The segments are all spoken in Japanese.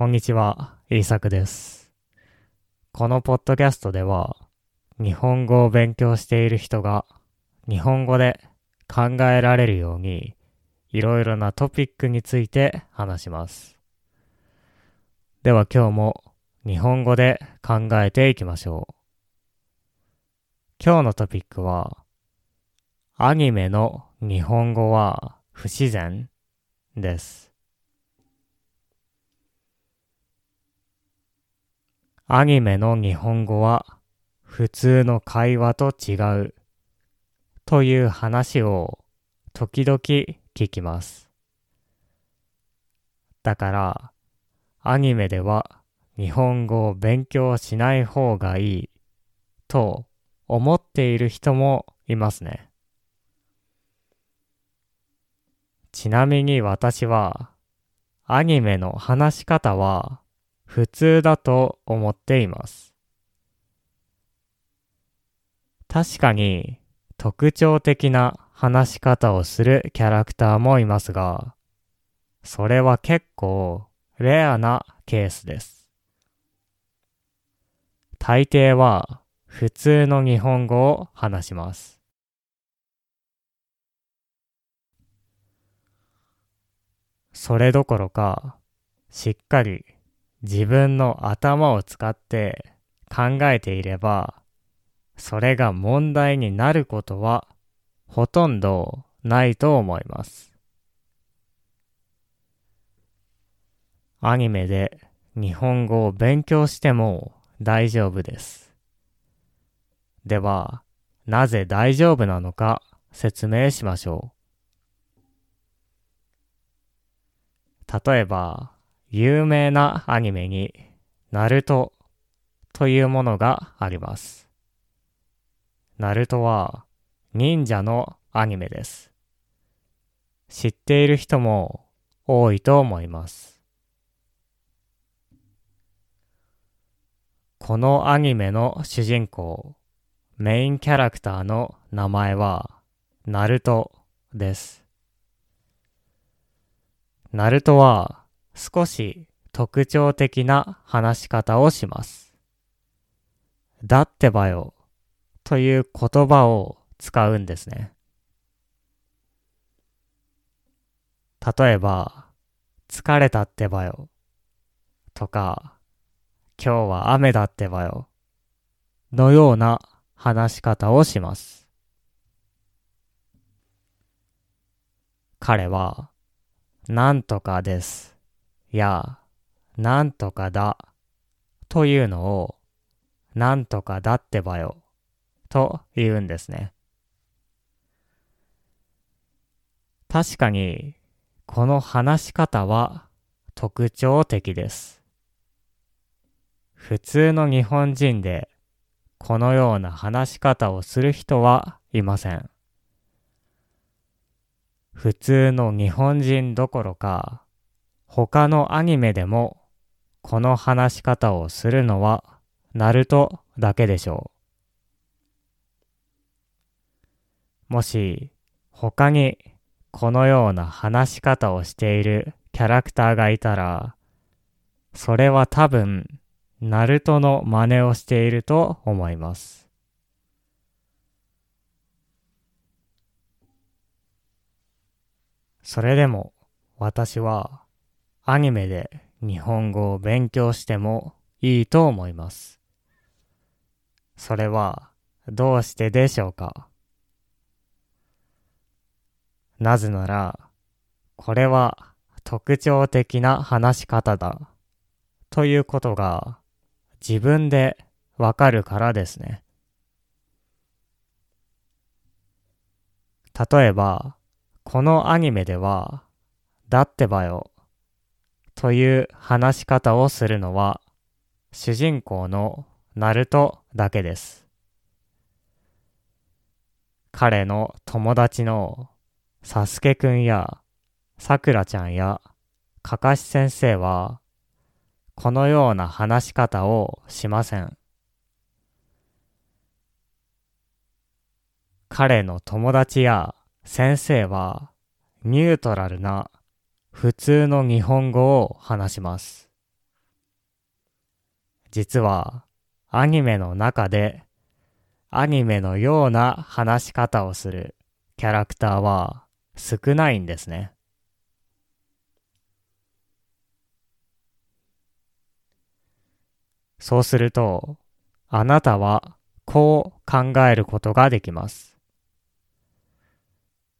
こんにちは、イーサクです。このポッドキャストでは、日本語を勉強している人が、日本語で考えられるように、いろいろなトピックについて話します。では今日も日本語で考えていきましょう。今日のトピックは、アニメの日本語は不自然です。アニメの日本語は普通の会話と違うという話を時々聞きます。だからアニメでは日本語を勉強しない方がいいと思っている人もいますね。ちなみに私はアニメの話し方は普通だと思っています。確かに特徴的な話し方をするキャラクターもいますが、それは結構レアなケースです。大抵は普通の日本語を話します。それどころか、しっかり自分の頭を使って考えていれば、それが問題になることはほとんどないと思います。アニメで日本語を勉強しても大丈夫です。では、なぜ大丈夫なのか説明しましょう。例えば、有名なアニメに、ナルトというものがあります。ナルトは忍者のアニメです。知っている人も多いと思います。このアニメの主人公、メインキャラクターの名前は、ナルトです。ナルトは少し特徴的な話し方をします。だってばよという言葉を使うんですね。例えば、疲れたってばよとか、今日は雨だってばよのような話し方をします。彼は、なんとかです。や、なんとかだ。というのを、なんとかだってばよ。と言うんですね。確かに、この話し方は特徴的です。普通の日本人で、このような話し方をする人はいません。普通の日本人どころか、他のアニメでも、この話し方をするのは、ナルトだけでしょう。もし、他に、このような話し方をしているキャラクターがいたら、それは多分、ナルトの真似をしていると思います。それでも私はアニメで日本語を勉強してもいいと思います。それはどうしてでしょうか？なぜならこれは特徴的な話し方だということが自分でわかるからですね。例えば、このアニメでは、だってばよ、という話し方をするのは、主人公のナルトだけです。彼の友達のサスケくんや、さくらちゃんや、かかし先生は、このような話し方をしません。彼の友達や先生はニュートラルな普通の日本語を話します。実はアニメの中でアニメのような話し方をするキャラクターは少ないんですね。そうすると、あなたはこう考えることができます。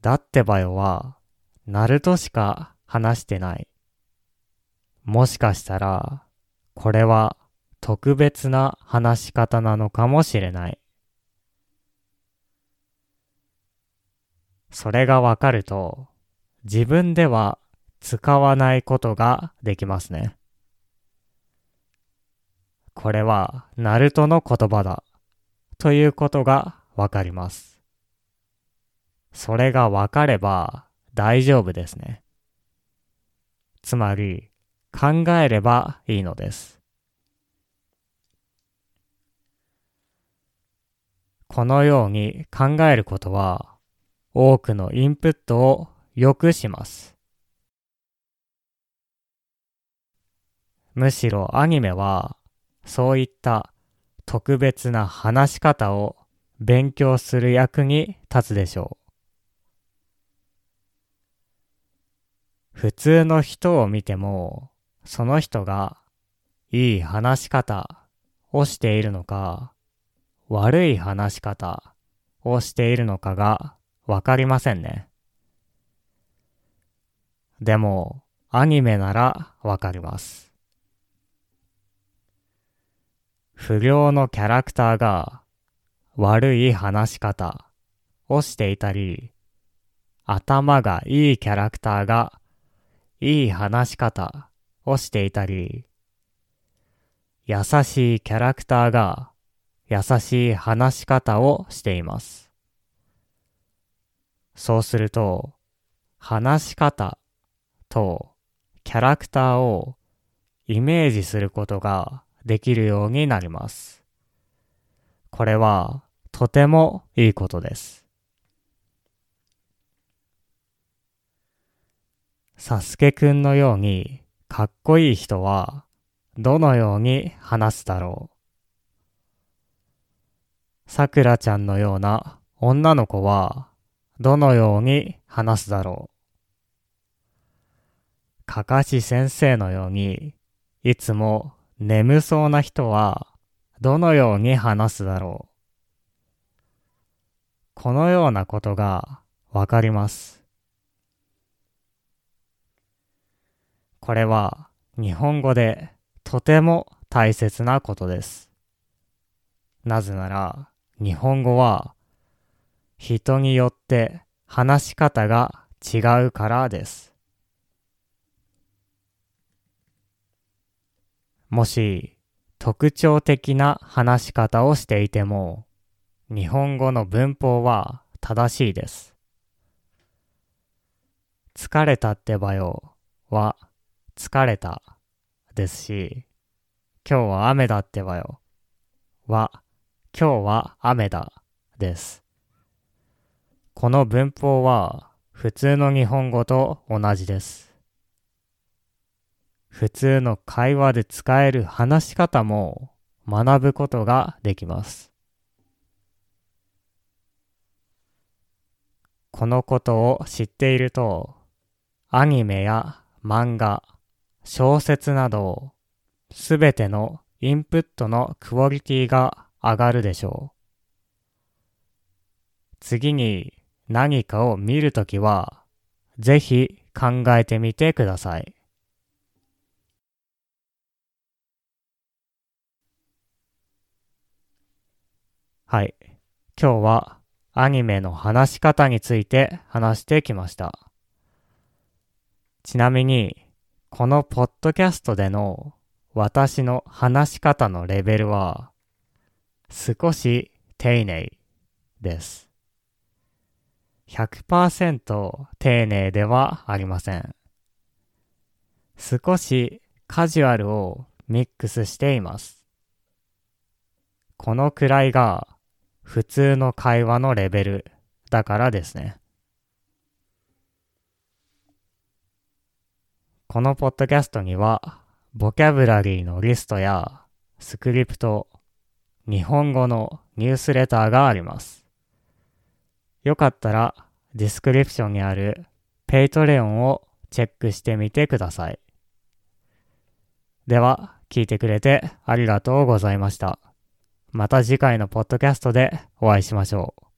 だってばよは、ナルトしか話してない。もしかしたら、これは特別な話し方なのかもしれない。それがわかると、自分では使わないことができますね。これは、ナルトの言葉だ。ということがわかります。それがわかれば大丈夫ですね。つまり、考えればいいのです。このように考えることは、多くのインプットを良くします。むしろアニメはそういった特別な話し方を勉強する役に立つでしょう。普通の人を見ても、その人がいい話し方をしているのか、悪い話し方をしているのかがわかりませんね。でも、アニメならわかります。不良のキャラクターが悪い話し方をしていたり、頭がいいキャラクターがいい話し方をしていたり、優しいキャラクターが優しい話し方をしています。そうすると、話し方とキャラクターをイメージすることができるようになります。これはとてもいいことです。サスケくんのようにかっこいい人はどのように話すだろう。さくらちゃんのような女の子はどのように話すだろう。かかし先生のようにいつも眠そうな人はどのように話すだろう。このようなことがわかります。これは日本語でとても大切なことです。なぜなら日本語は人によって話し方が違うからです。もし特徴的な話し方をしていても、日本語の文法は正しいです。疲れたってばよは疲れたですし、今日は雨だってばよは今日は雨だです。この文法は普通の日本語と同じです。普通の会話で使える話し方も学ぶことができます。このことを知っていると、アニメや漫画、小説など、すべてのインプットのクオリティが上がるでしょう。次に何かを見るときは、ぜひ考えてみてください。はい。今日はアニメの話し方について話してきました。ちなみに、このポッドキャストでの私の話し方のレベルは少し丁寧です。100%丁寧ではありません。少しカジュアルをミックスしています。このくらいが普通の会話のレベルだからですね。このポッドキャストには、ボキャブラリーのリストやスクリプト、日本語のニュースレターがあります。よかったらディスクリプションにある Patreon をチェックしてみてください。では、聞いてくれてありがとうございました。また次回のポッドキャストでお会いしましょう。